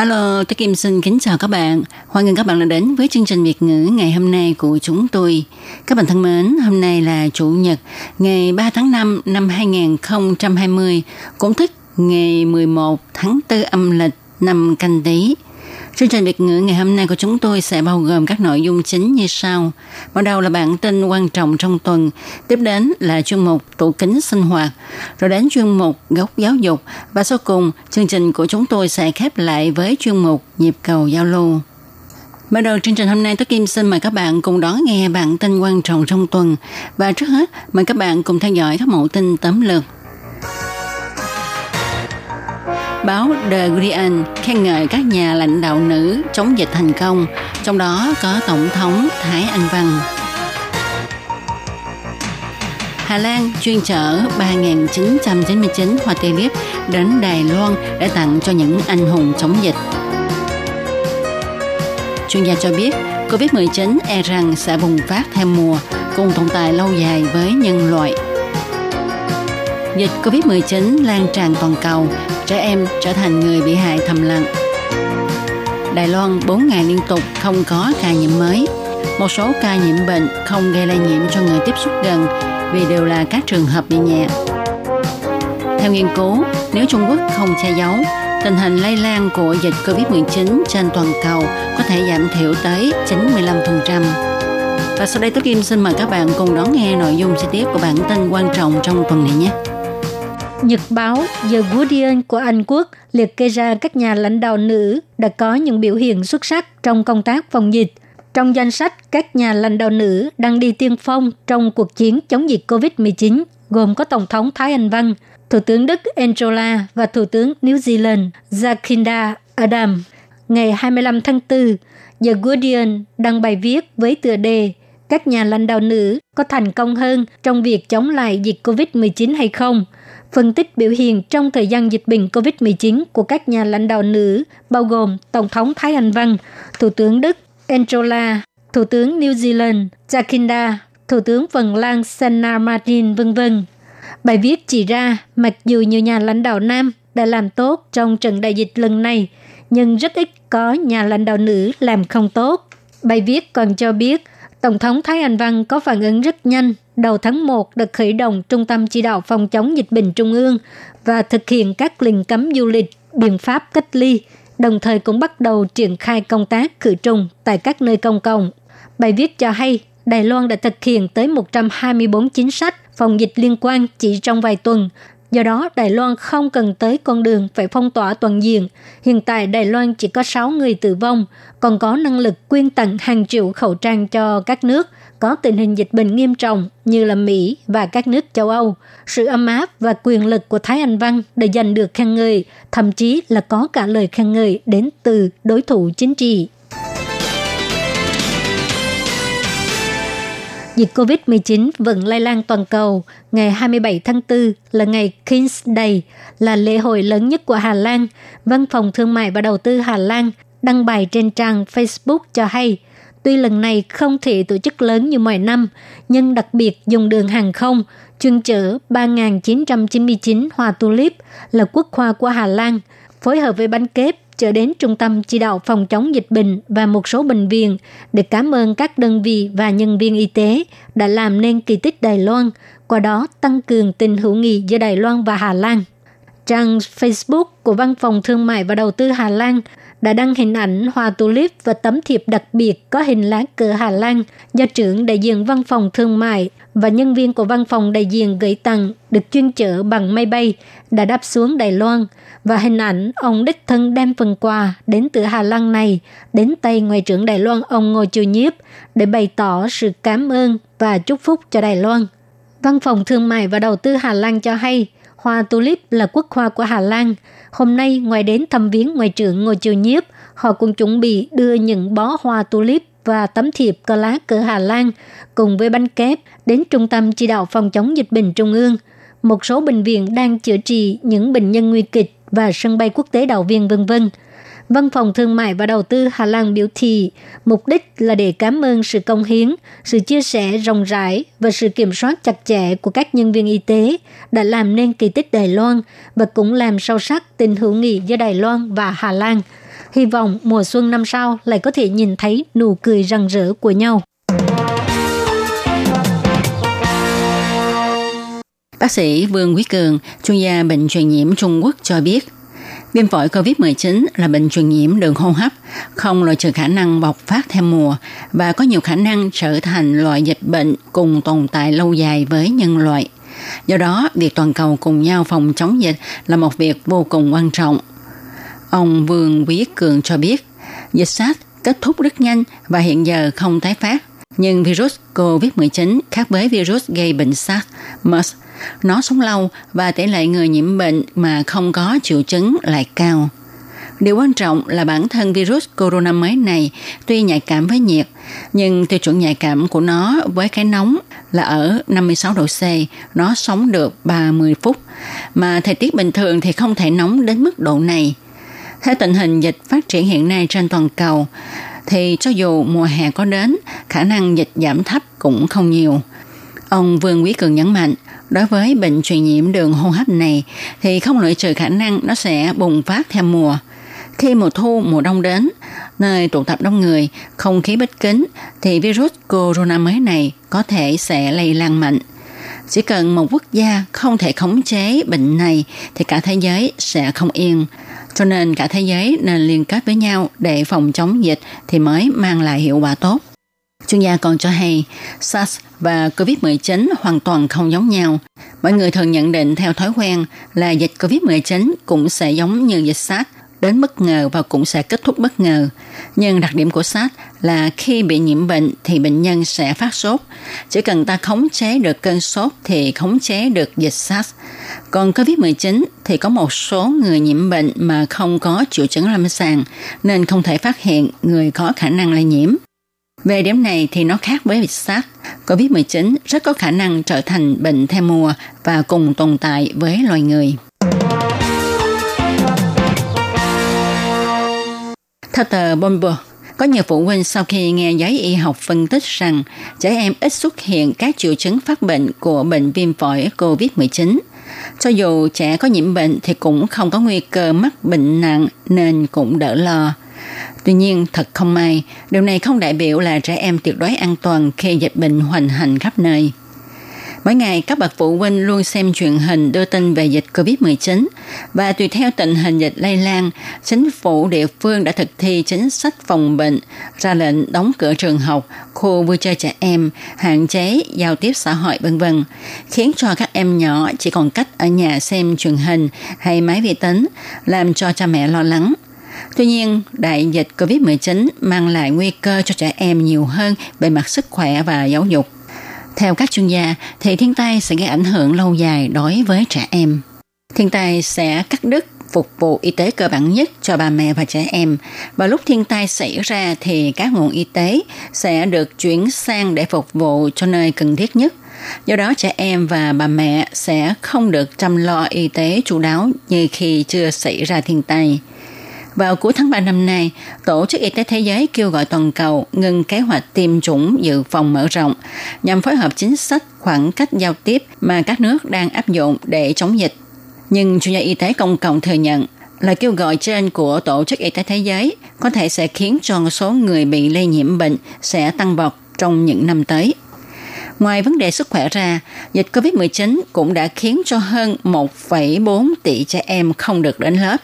Hello, tôi Kim xin kính chào các bạn. Hoan nghênh các bạn đã đến với chương trình Việt ngữ ngày hôm nay của chúng tôi. Các bạn thân mến, hôm nay là Chủ nhật, ngày 3 tháng 5 năm 2020, cũng tức ngày 11 tháng 4 âm lịch năm canh tí. Chương trình Việt ngữ ngày hôm nay của chúng tôi sẽ bao gồm các nội dung chính như sau. bắt đầu là bản tin quan trọng trong tuần, tiếp đến là chuyên mục tủ kính sinh hoạt, rồi đến chuyên mục góc giáo dục và sau cùng chương trình của chúng tôi sẽ khép lại với chuyên mục nhịp cầu giao lưu. Mở đầu chương trình hôm nay, tôi Kim xin mời các bạn cùng đón nghe bản tin quan trọng trong tuần. Và trước hết, mời các bạn cùng theo dõi các mẫu tin tóm lược. Báo The Guardian khen ngợi các nhà lãnh đạo nữ chống dịch thành công, trong đó có Tổng thống Thái Anh Văn. Hà Lan chuyên chở 3.999 hoa tulip đến Đài Loan để tặng cho những anh hùng chống dịch. Chuyên gia cho biết, COVID-19 e rằng sẽ bùng phát theo mùa, cùng tồn tại lâu dài với nhân loại. Dịch COVID-19 lan tràn toàn cầu, trẻ em trở thành người bị hại thầm lặng. Đài Loan 4 ngày liên tục không có ca nhiễm mới. Một số ca nhiễm bệnh không gây lây nhiễm cho người tiếp xúc gần vì đều là các trường hợp bị nhẹ. Theo nghiên cứu, nếu Trung Quốc không che giấu, tình hình lây lan của dịch COVID-19 trên toàn cầu có thể giảm thiểu tới 95%. Và sau đây Tú Kim xin mời các bạn cùng đón nghe nội dung chi tiết của bản tin quan trọng trong tuần này nhé. Nhật báo The Guardian của Anh Quốc liệt kê ra các nhà lãnh đạo nữ đã có những biểu hiện xuất sắc trong công tác phòng dịch. Trong danh sách các nhà lãnh đạo nữ đang đi tiên phong trong cuộc chiến chống dịch COVID-19 gồm có Tổng thống Thái Anh Văn, Thủ tướng Đức Angela và Thủ tướng New Zealand Jacinda Ardern. Ngày 25 tháng 4, The Guardian đăng bài viết với tựa đề các nhà lãnh đạo nữ có thành công hơn trong việc chống lại dịch COVID-19 hay không – phân tích biểu hiện trong thời gian dịch bệnh COVID-19 của các nhà lãnh đạo nữ, bao gồm Tổng thống Thái Anh Văn, Thủ tướng Đức Angela, Thủ tướng New Zealand Jacinda, Thủ tướng Phần Lan Sanna Marin, vân vân. Bài viết chỉ ra, mặc dù nhiều nhà lãnh đạo nam đã làm tốt trong trận đại dịch lần này, nhưng rất ít có nhà lãnh đạo nữ làm không tốt. Bài viết còn cho biết, Tổng thống Thái Anh Văn có phản ứng rất nhanh đầu tháng 1 được khởi động Trung tâm Chỉ đạo Phòng chống dịch bệnh Trung ương và thực hiện các lệnh cấm du lịch, biện pháp cách ly, đồng thời cũng bắt đầu triển khai công tác khử trùng tại các nơi công cộng. Bài viết cho hay, Đài Loan đã thực hiện tới 124 chính sách phòng dịch liên quan chỉ trong vài tuần. Do đó, Đài Loan không cần tới con đường phải phong tỏa toàn diện. Hiện tại Đài Loan chỉ có 6 người tử vong, còn có năng lực quyên tặng hàng triệu khẩu trang cho các nước – có tình hình dịch bệnh nghiêm trọng như là Mỹ và các nước châu Âu, sự ấm áp và quyền lực của Thái Anh Văn để giành được khen ngợi, thậm chí là có cả lời khen ngợi đến từ đối thủ chính trị. Dịch COVID-19 vẫn lây lan toàn cầu. Ngày 27 tháng 4 là ngày King's Day, là lễ hội lớn nhất của Hà Lan. Văn phòng Thương mại và Đầu tư Hà Lan đăng bài trên trang Facebook cho hay – Tuy lần này không thể tổ chức lớn như mọi năm, nhưng đặc biệt dùng đường hàng không chuyên chở 3.999 hoa tulip là quốc hoa của Hà Lan, phối hợp với bánh kép trở đến Trung tâm Chỉ đạo Phòng chống dịch bệnh và một số bệnh viện để cảm ơn các đơn vị và nhân viên y tế đã làm nên kỳ tích Đài Loan, qua đó tăng cường tình hữu nghị giữa Đài Loan và Hà Lan. Trang Facebook của Văn phòng Thương mại và Đầu tư Hà Lan đã đăng hình ảnh hoa tulip và tấm thiệp đặc biệt có hình lá cờ Hà Lan do trưởng đại diện văn phòng thương mại và nhân viên của văn phòng đại diện gửi tặng được chuyên chở bằng máy bay đã đáp xuống Đài Loan và hình ảnh ông đích thân đem phần quà đến từ Hà Lan này đến tay Ngoại trưởng Đài Loan ông Ngô Chiêu Nhiếp để bày tỏ sự cảm ơn và chúc phúc cho Đài Loan. Văn phòng Thương mại và Đầu tư Hà Lan cho hay, Hoa tulip là quốc hoa của Hà Lan. Hôm nay, ngoài đến thăm viếng ngoại trưởng Ngô Chiêu Nhiếp, họ cũng chuẩn bị đưa những bó hoa tulip và tấm thiệp có lá cờ Hà Lan cùng với bánh kép đến Trung tâm Chỉ đạo Phòng chống dịch bệnh Trung ương. Một số bệnh viện đang chữa trị những bệnh nhân nguy kịch và sân bay quốc tế Đào Viên vân vân. Văn phòng Thương mại và Đầu tư Hà Lan biểu thị mục đích là để cảm ơn sự công hiến, sự chia sẻ rộng rãi và sự kiểm soát chặt chẽ của các nhân viên y tế đã làm nên kỳ tích Đài Loan và cũng làm sâu sắc tình hữu nghị giữa Đài Loan và Hà Lan. Hy vọng mùa xuân năm sau lại có thể nhìn thấy nụ cười rạng rỡ của nhau. Bác sĩ Vương Quý Cường, chuyên gia bệnh truyền nhiễm Trung Quốc cho biết, viêm phổi COVID-19 là bệnh truyền nhiễm đường hô hấp, không loại trừ khả năng bộc phát theo mùa và có nhiều khả năng trở thành loại dịch bệnh cùng tồn tại lâu dài với nhân loại. Do đó, việc toàn cầu cùng nhau phòng chống dịch là một việc vô cùng quan trọng. Ông Vương Quý Cường cho biết, dịch SARS kết thúc rất nhanh và hiện giờ không tái phát. Nhưng virus COVID-19 khác với virus gây bệnh SARS, MERS, nó sống lâu và tỷ lệ người nhiễm bệnh mà không có triệu chứng lại cao. Điều quan trọng là bản thân virus corona mới này tuy nhạy cảm với nhiệt, nhưng tiêu chuẩn nhạy cảm của nó với cái nóng là ở 56 độ C, nó sống được 30 phút. Mà thời tiết bình thường thì không thể nóng đến mức độ này. Theo tình hình dịch phát triển hiện nay trên toàn cầu, thì cho dù mùa hè có đến, khả năng dịch giảm thấp cũng không nhiều. Ông Vương Quý Cường nhấn mạnh, đối với bệnh truyền nhiễm đường hô hấp này thì không loại trừ khả năng nó sẽ bùng phát theo mùa. Khi mùa thu, mùa đông đến, nơi tụ tập đông người, không khí bất kính, thì virus corona mới này có thể sẽ lây lan mạnh. Chỉ cần một quốc gia không thể khống chế bệnh này thì cả thế giới sẽ không yên. Cho nên cả thế giới nên liên kết với nhau để phòng chống dịch thì mới mang lại hiệu quả tốt. Chuyên gia còn cho hay SARS và COVID-19 hoàn toàn không giống nhau. Mọi người thường nhận định theo thói quen là dịch COVID-19 cũng sẽ giống như dịch SARS, đến bất ngờ và cũng sẽ kết thúc bất ngờ. Nhưng đặc điểm của SARS là khi bị nhiễm bệnh thì bệnh nhân sẽ phát sốt. Chỉ cần ta khống chế được cơn sốt thì khống chế được dịch SARS. Còn COVID-19 thì có một số người nhiễm bệnh mà không có triệu chứng lâm sàng, nên không thể phát hiện người có khả năng lây nhiễm. Về điểm này thì nó khác với dịch SARS. COVID-19 rất có khả năng trở thành bệnh theo mùa và cùng tồn tại với loài người. Theo tờ Bloomberg, có nhiều phụ huynh sau khi nghe giấy y học phân tích rằng trẻ em ít xuất hiện các triệu chứng phát bệnh của bệnh viêm phổi COVID-19. Cho dù trẻ có nhiễm bệnh thì cũng không có nguy cơ mắc bệnh nặng nên cũng đỡ lo. Tuy nhiên, thật không may, điều này không đại biểu là trẻ em tuyệt đối an toàn khi dịch bệnh hoành hành khắp nơi. Mỗi ngày, các bậc phụ huynh luôn xem truyền hình đưa tin về dịch COVID-19 và tùy theo tình hình dịch lây lan, chính phủ địa phương đã thực thi chính sách phòng bệnh, ra lệnh đóng cửa trường học, khu vui chơi trẻ em, hạn chế giao tiếp xã hội vân vân, khiến cho các em nhỏ chỉ còn cách ở nhà xem truyền hình hay máy vi tính, làm cho cha mẹ lo lắng. Tuy nhiên, đại dịch COVID-19 mang lại nguy cơ cho trẻ em nhiều hơn về mặt sức khỏe và giáo dục. Theo các chuyên gia, thì thiên tai sẽ gây ảnh hưởng lâu dài đối với trẻ em. Thiên tai sẽ cắt đứt phục vụ y tế cơ bản nhất cho bà mẹ và trẻ em. Và lúc thiên tai xảy ra thì các nguồn y tế sẽ được chuyển sang để phục vụ cho nơi cần thiết nhất. Do đó trẻ em và bà mẹ sẽ không được chăm lo y tế chú đáo như khi chưa xảy ra thiên tai. Vào cuối tháng 3 năm nay, Tổ chức Y tế Thế giới kêu gọi toàn cầu ngừng kế hoạch tiêm chủng dự phòng mở rộng nhằm phối hợp chính sách khoảng cách giao tiếp mà các nước đang áp dụng để chống dịch. Nhưng chuyên gia y tế công cộng thừa nhận lời kêu gọi trên của Tổ chức Y tế Thế giới có thể sẽ khiến cho số người bị lây nhiễm bệnh sẽ tăng vọt trong những năm tới. Ngoài vấn đề sức khỏe ra, dịch COVID-19 cũng đã khiến cho hơn 1,4 tỷ trẻ em không được đến lớp.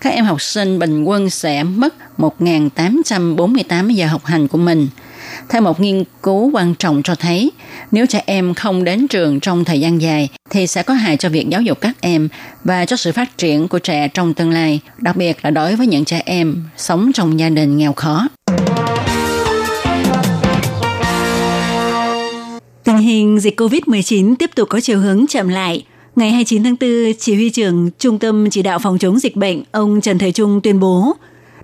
Các em học sinh bình quân sẽ mất 1.848 giờ học hành của mình. Theo một nghiên cứu quan trọng cho thấy, nếu trẻ em không đến trường trong thời gian dài thì sẽ có hại cho việc giáo dục các em và cho sự phát triển của trẻ trong tương lai, đặc biệt là đối với những trẻ em sống trong gia đình nghèo khó. Hình dịch COVID-19 tiếp tục có chiều hướng chậm lại. Ngày 29 tháng 4, Chỉ huy trưởng Trung tâm Chỉ đạo Phòng chống dịch bệnh, ông Trần Thời Trung tuyên bố,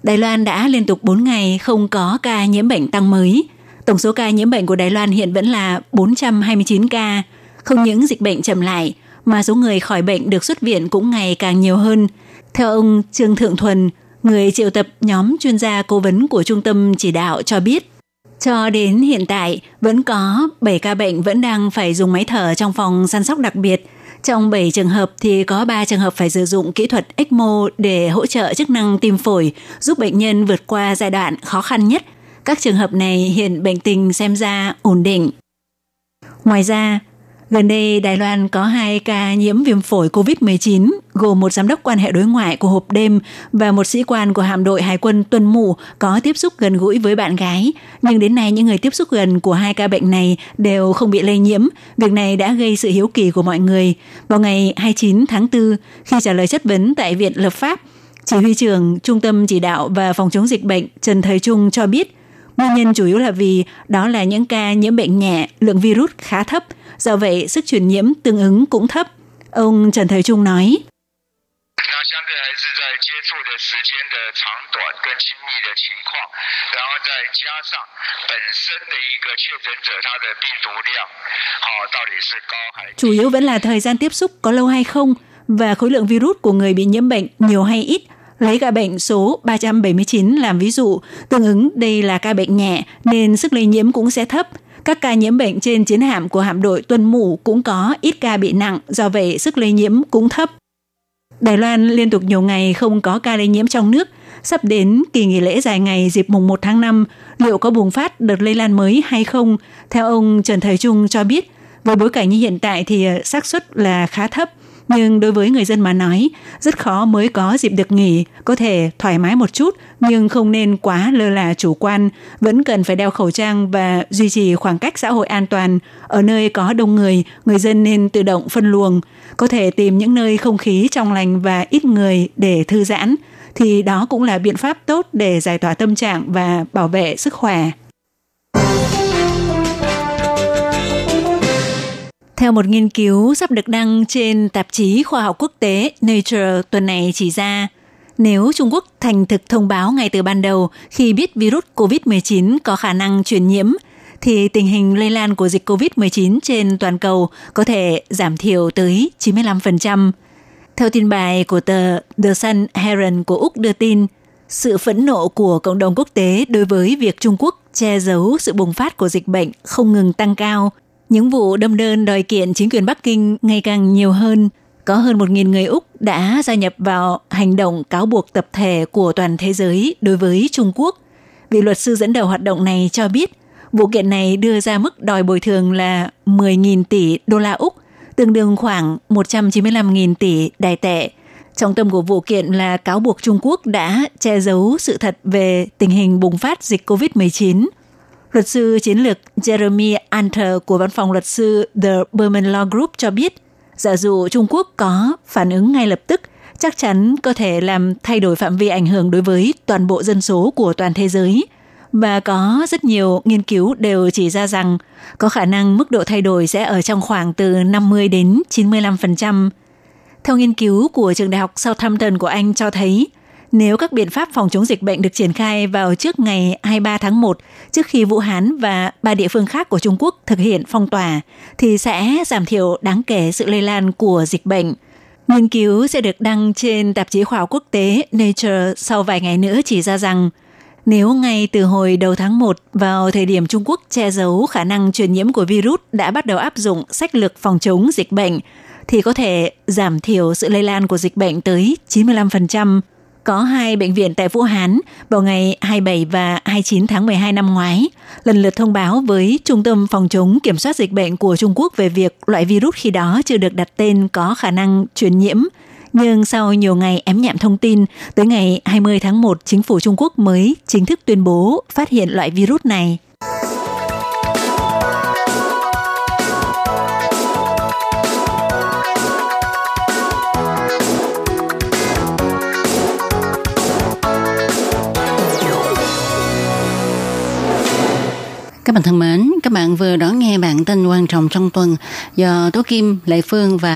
Đài Loan đã liên tục 4 ngày không có ca nhiễm bệnh tăng mới. Tổng số ca nhiễm bệnh của Đài Loan hiện vẫn là 429 ca. Không những dịch bệnh chậm lại, mà số người khỏi bệnh được xuất viện cũng ngày càng nhiều hơn. Theo ông Trương Thượng Thuần, người triệu tập nhóm chuyên gia cố vấn của Trung tâm Chỉ đạo cho biết, cho đến hiện tại, vẫn có 7 ca bệnh vẫn đang phải dùng máy thở trong phòng săn sóc đặc biệt. Trong 7 trường hợp thì có 3 trường hợp phải sử dụng kỹ thuật ECMO để hỗ trợ chức năng tim phổi, giúp bệnh nhân vượt qua giai đoạn khó khăn nhất. Các trường hợp này hiện bệnh tình xem ra ổn định. Ngoài ra, Gần đây, Đài Loan có hai ca nhiễm viêm phổi COVID-19, gồm một giám đốc quan hệ đối ngoại của hộp đêm và một sĩ quan của hạm đội Hải quân tuần mụ có tiếp xúc gần gũi với bạn gái. Nhưng đến nay, những người tiếp xúc gần của hai ca bệnh này đều không bị lây nhiễm. Việc này đã gây sự hiếu kỳ của mọi người. Vào ngày 29 tháng 4, khi trả lời chất vấn tại Viện Lập pháp, chỉ huy trưởng Trung tâm Chỉ đạo và Phòng chống dịch bệnh Trần Thời Trung cho biết, nguyên nhân chủ yếu là vì đó là những ca nhiễm bệnh nhẹ, lượng virus khá thấp – do vậy sức truyền nhiễm tương ứng cũng thấp. Ông Trần Thời Trung nói. Chủ yếu vẫn là thời gian tiếp xúc có lâu hay không và khối lượng virus của người bị nhiễm bệnh nhiều hay ít. Lấy ca bệnh số 379 làm ví dụ, tương ứng đây là ca bệnh nhẹ nên sức lây nhiễm cũng sẽ thấp. Các ca nhiễm bệnh trên chiến hạm của hạm đội tuần mù cũng có ít ca bị nặng, do vậy sức lây nhiễm cũng thấp. Đài Loan liên tục nhiều ngày không có ca lây nhiễm trong nước. Sắp đến kỳ nghỉ lễ dài ngày dịp mùng 1 tháng 5, liệu có bùng phát đợt lây lan mới hay không? Theo ông Trần Thời Trung cho biết, với bối cảnh như hiện tại thì ờ, xác suất là khá thấp nhưng đối với người dân mà nói, rất khó mới có dịp được nghỉ, có thể thoải mái một chút, nhưng không nên quá lơ là chủ quan, vẫn cần phải đeo khẩu trang và duy trì khoảng cách xã hội an toàn. Ở nơi có đông người, người dân nên tự động phân luồng, có thể tìm những nơi không khí trong lành và ít người để thư giãn, thì đó cũng là biện pháp tốt để giải tỏa tâm trạng và bảo vệ sức khỏe. Theo một nghiên cứu sắp được đăng trên tạp chí khoa học quốc tế Nature tuần này chỉ ra, nếu Trung Quốc thành thực thông báo ngay từ ban đầu khi biết virus COVID-19 có khả năng truyền nhiễm, thì tình hình lây lan của dịch COVID-19 trên toàn cầu có thể giảm thiểu tới 95%. Theo tin bài của tờ The Sun Herald của Úc đưa tin, sự phẫn nộ của cộng đồng quốc tế đối với việc Trung Quốc che giấu sự bùng phát của dịch bệnh không ngừng tăng cao – những vụ đâm đơn đòi kiện chính quyền Bắc Kinh ngày càng nhiều hơn. Có hơn 1.000 người Úc đã gia nhập vào hành động cáo buộc tập thể của toàn thế giới đối với Trung Quốc. Vị luật sư dẫn đầu hoạt động này cho biết, vụ kiện này đưa ra mức đòi bồi thường là 10.000 tỷ đô la Úc, tương đương khoảng 195.000 tỷ đài tệ. Trọng tâm của vụ kiện là cáo buộc Trung Quốc đã che giấu sự thật về tình hình bùng phát dịch COVID-19 Luật sư chiến lược Jeremy Anter của văn phòng luật sư The Berman Law Group cho biết, giả dụ Trung Quốc có phản ứng ngay lập tức, chắc chắn có thể làm thay đổi phạm vi ảnh hưởng đối với toàn bộ dân số của toàn thế giới. Và có rất nhiều nghiên cứu đều chỉ ra rằng có khả năng mức độ thay đổi sẽ ở trong khoảng từ 50 đến 95%. Theo nghiên cứu của trường đại học Southampton của Anh cho thấy, nếu các biện pháp phòng chống dịch bệnh được triển khai vào trước ngày 23 tháng 1, trước khi Vũ Hán và ba địa phương khác của Trung Quốc thực hiện phong tỏa, thì sẽ giảm thiểu đáng kể sự lây lan của dịch bệnh. Nghiên cứu sẽ được đăng trên tạp chí khoa học quốc tế Nature sau vài ngày nữa chỉ ra rằng nếu ngay từ hồi đầu tháng 1 vào thời điểm Trung Quốc che giấu khả năng truyền nhiễm của virus đã bắt đầu áp dụng sách lược phòng chống dịch bệnh, thì có thể giảm thiểu sự lây lan của dịch bệnh tới 95% có hai bệnh viện tại Vũ Hán vào ngày 27 và 29 tháng 12 năm ngoái, lần lượt thông báo với Trung tâm Phòng chống Kiểm soát Dịch bệnh của Trung Quốc về việc loại virus khi đó chưa được đặt tên có khả năng truyền nhiễm. Nhưng sau nhiều ngày ém nhạm thông tin, tới ngày 20 tháng 1, chính phủ Trung Quốc mới chính thức tuyên bố phát hiện loại virus này. Các bạn thân mến, các bạn vừa đón nghe bản tin quan trọng trong tuần do Tố Kim, Lệ Phương và